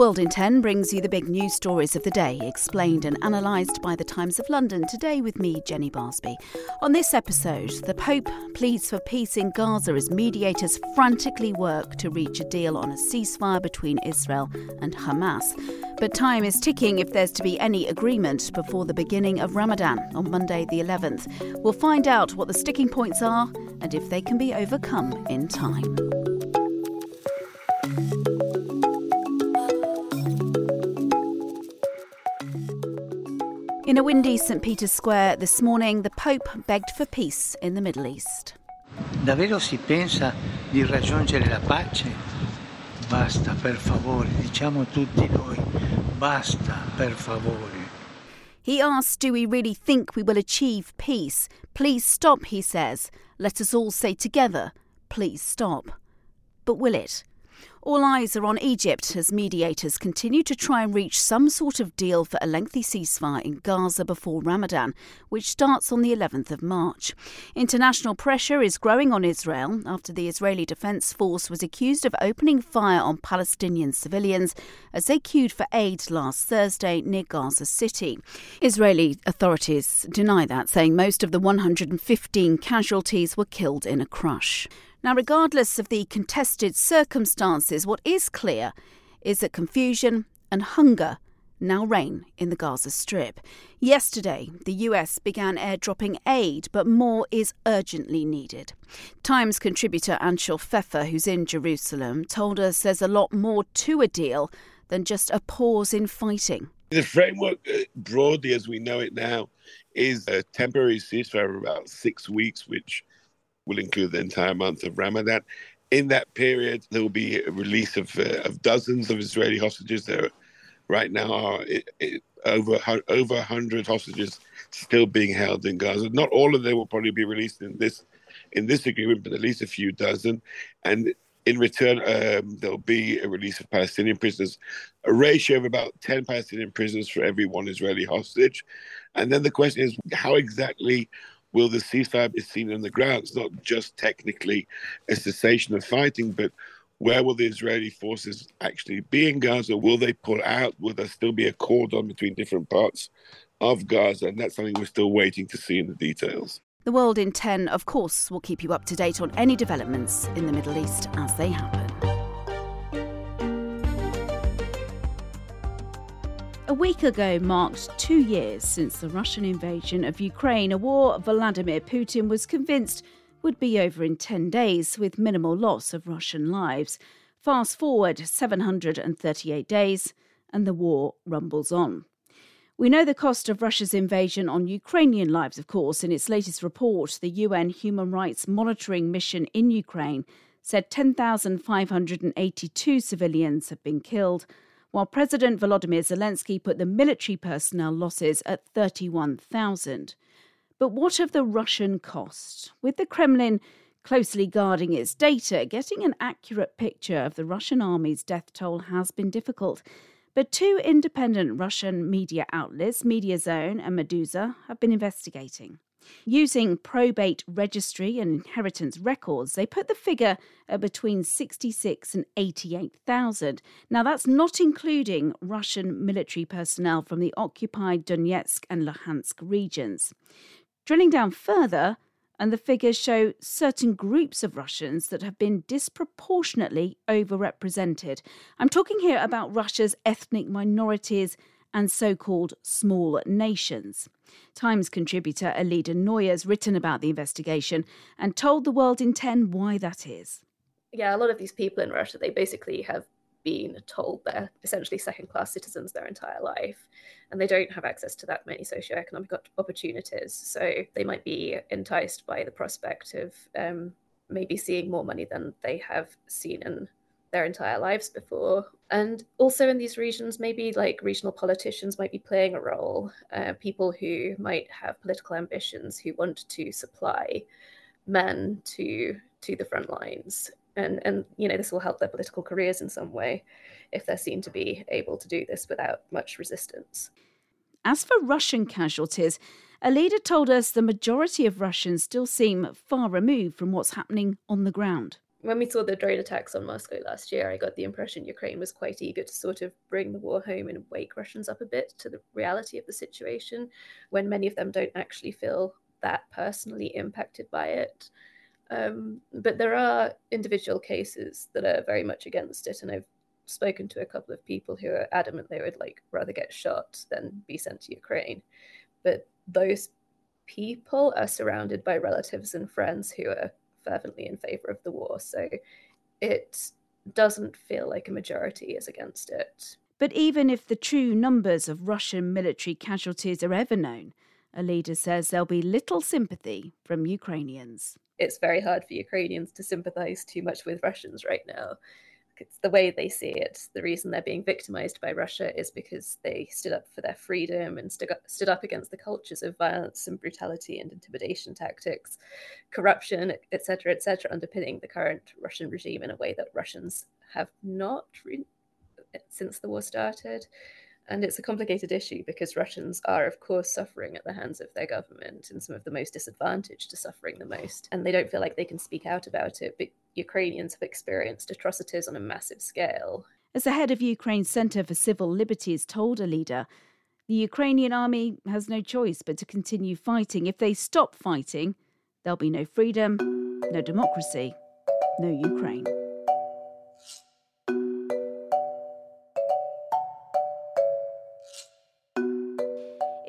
World in 10 brings you the big news stories of the day, explained and analysed by the Times of London. Today, with me, Jenny Barsby. On this episode, the Pope pleads for peace in Gaza as mediators frantically work to reach a deal on a ceasefire between Israel and Hamas. But time is ticking if there's to be any agreement before the beginning of Ramadan on Monday, the 11th. We'll find out what the sticking points are and if they can be overcome in time. In a windy St. Peter's Square this morning, the Pope begged for peace in the Middle East. Davvero si pensa di raggiungere la pace? Basta, per favore, diciamo tutti noi, basta, per favore. He asks, Do we really think we will achieve peace? Please stop, he says. Let us all say together, Please stop. But will it? All eyes are on Egypt as mediators continue to try and reach some sort of deal for a lengthy ceasefire in Gaza before Ramadan, which starts on the 11th of March. International pressure is growing on Israel after the Israeli Defense Force was accused of opening fire on Palestinian civilians as they queued for aid last Thursday near Gaza City. Israeli authorities deny that, saying most of the 115 casualties were killed in a crush. Now, regardless of the contested circumstances, what is clear is that confusion and hunger now reign in the Gaza Strip. Yesterday, the US began airdropping aid, but more is urgently needed. Times contributor Anshel Pfeffer, who's in Jerusalem, told us there's a lot more to a deal than just a pause in fighting. The framework, uh, broadly as we know it now, is a temporary ceasefire of about six weeks, which will include the entire month of Ramadan. In that period, there will be a release of, uh, of dozens of Israeli hostages. There right now are it, it, over over 100 hostages still being held in Gaza. Not all of them will probably be released in this in this agreement, but at least a few dozen. And in return, um, there'll be a release of Palestinian prisoners, a ratio of about 10 Palestinian prisoners for every one Israeli hostage. And then the question is, how exactly will the ceasefire be seen on the ground? It's not just technically a cessation of fighting, but where will the Israeli forces actually be in Gaza? Will they pull out? Will there still be a cordon between different parts of Gaza? And that's something we're still waiting to see in the details. The World in 10, of course, will keep you up to date on any developments in the Middle East as they happen. A week ago marked two years since the Russian invasion of Ukraine, a war Vladimir Putin was convinced would be over in 10 days with minimal loss of Russian lives. Fast forward 738 days, and the war rumbles on. We know the cost of Russia's invasion on Ukrainian lives, of course. In its latest report, the UN Human Rights Monitoring Mission in Ukraine said 10,582 civilians have been killed while President Volodymyr Zelensky put the military personnel losses at 31,000. But what of the Russian cost? With the Kremlin closely guarding its data, getting an accurate picture of the Russian army's death toll has been difficult. But two independent Russian media outlets, Mediazona and Meduza, have been investigating. Using probate registry and inheritance records, they put the figure at between 66 and 88,000. Now, that's not including Russian military personnel from the occupied Donetsk and Luhansk regions. Drilling down further, and the figures show certain groups of Russians that have been disproportionately overrepresented. I'm talking here about Russia's ethnic minorities and so called small nations. Times contributor Aliide Naylor has written about the investigation and told the World in 10 why that is. Yeah, a lot of these people in Russia, they basically have been told they're essentially second class citizens their entire life and they don't have access to that many socioeconomic opportunities. So they might be enticed by the prospect of um, maybe seeing more money than they have seen in their entire lives before. And also in these regions, maybe like regional politicians might be playing a role, uh, people who might have political ambitions who want to supply men to to the front lines. And and you know this will help their political careers in some way if they're seen to be able to do this without much resistance. As for Russian casualties, Aliide told us the majority of Russians still seem far removed from what's happening on the ground when we saw the drone attacks on Moscow last year, I got the impression Ukraine was quite eager to sort of bring the war home and wake Russians up a bit to the reality of the situation, when many of them don't actually feel that personally impacted by it. Um, but there are individual cases that are very much against it, and I've spoken to a couple of people who are adamant they would like rather get shot than be sent to Ukraine. But those people are surrounded by relatives and friends who are fervently in favor of the war. So it doesn't feel like a majority is against it. But even if the true numbers of Russian military casualties are ever known, Aliide says there'll be little sympathy from Ukrainians. It's very hard for Ukrainians to sympathize too much with Russians right now it's the way they see it. The reason they're being victimized by Russia is because they stood up for their freedom and stood up, stood up against the cultures of violence and brutality and intimidation tactics, corruption, etc., etc., underpinning the current Russian regime in a way that Russians have not re- since the war started. And it's a complicated issue because Russians are, of course, suffering at the hands of their government, and some of the most disadvantaged are suffering the most. And they don't feel like they can speak out about it. Ukrainians have experienced atrocities on a massive scale. As the head of Ukraine's Centre for Civil Liberties told Aliide, the Ukrainian army has no choice but to continue fighting. If they stop fighting, there'll be no freedom, no democracy, no Ukraine.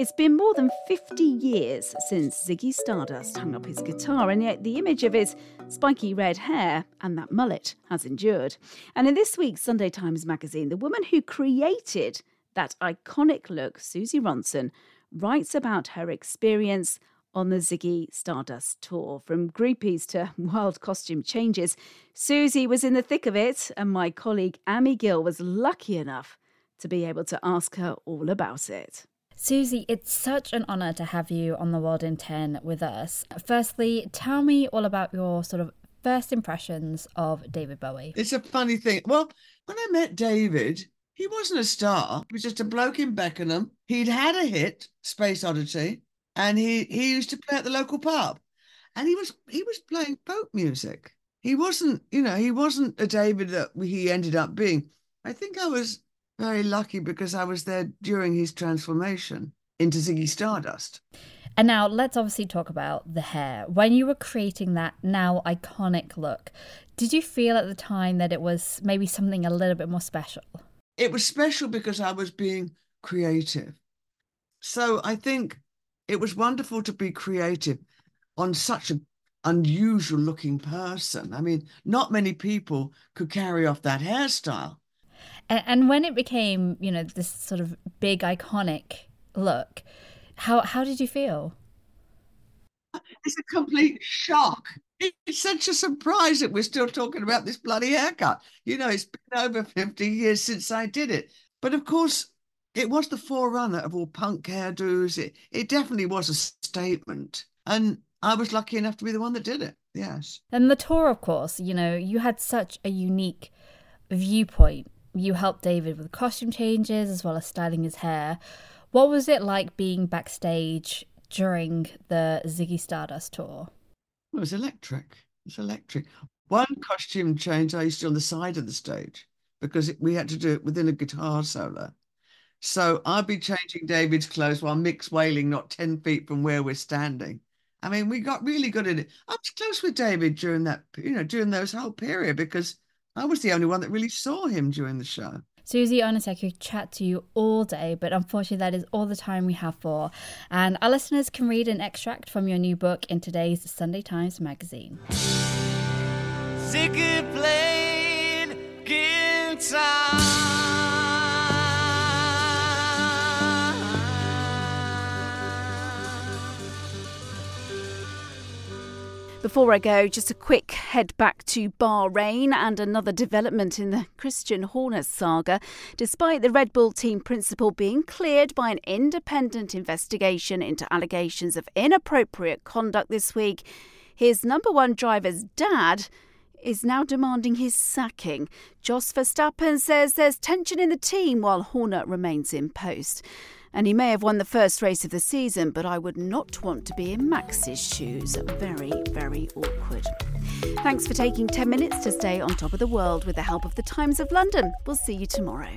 It's been more than 50 years since Ziggy Stardust hung up his guitar, and yet the image of his spiky red hair and that mullet has endured. And in this week's Sunday Times magazine, the woman who created that iconic look, Suzi Ronson, writes about her experience on the Ziggy Stardust tour. From groupies to wild costume changes, Suzi was in the thick of it, and my colleague Amy Gill was lucky enough to be able to ask her all about it. Suzi, it's such an honour to have you on the World in 10 with us. Firstly, tell me all about your sort of first impressions of David Bowie. It's a funny thing. Well, when I met David, he wasn't a star. He was just a bloke in Beckenham. He'd had a hit, Space Oddity, and he, he used to play at the local pub. And he was he was playing folk music. He wasn't, you know, he wasn't a David that he ended up being. I think I was very lucky because I was there during his transformation into Ziggy Stardust. And now let's obviously talk about the hair. When you were creating that now iconic look, did you feel at the time that it was maybe something a little bit more special? It was special because I was being creative. So I think it was wonderful to be creative on such an unusual looking person. I mean, not many people could carry off that hairstyle. And, and when it became, you know, this sort of big iconic look, how how did you feel? It's a complete shock. It's such a surprise that we're still talking about this bloody haircut. You know, it's been over 50 years since I did it. But of course, it was the forerunner of all punk hairdos. It, it definitely was a statement. And I was lucky enough to be the one that did it. Yes. And the tour, of course, you know, you had such a unique viewpoint you helped David with costume changes as well as styling his hair. What was it like being backstage during the Ziggy Stardust tour? It was electric. It was electric. One costume change I used to do on the side of the stage because we had to do it within a guitar solo. So I'd be changing David's clothes while Mick's wailing not 10 feet from where we're standing. I mean, we got really good at it. I was close with David during that, you know, during those whole period because I was the only one that really saw him during the show. Suzi, honestly, I could chat to you all day, but unfortunately, that is all the time we have for. And our listeners can read an extract from your new book in today's Sunday Times magazine. Ziggy played guitar. Before I go, just a quick head back to Bahrain and another development in the Christian Horner saga. Despite the Red Bull team principal being cleared by an independent investigation into allegations of inappropriate conduct this week, his number one driver's dad is now demanding his sacking. Jos Verstappen says there's tension in the team while Horner remains in post and he may have won the first race of the season, but I would not want to be in Max's shoes. Very, very awkward. Thanks for taking 10 minutes to stay on top of the world with the help of the Times of London. We'll see you tomorrow.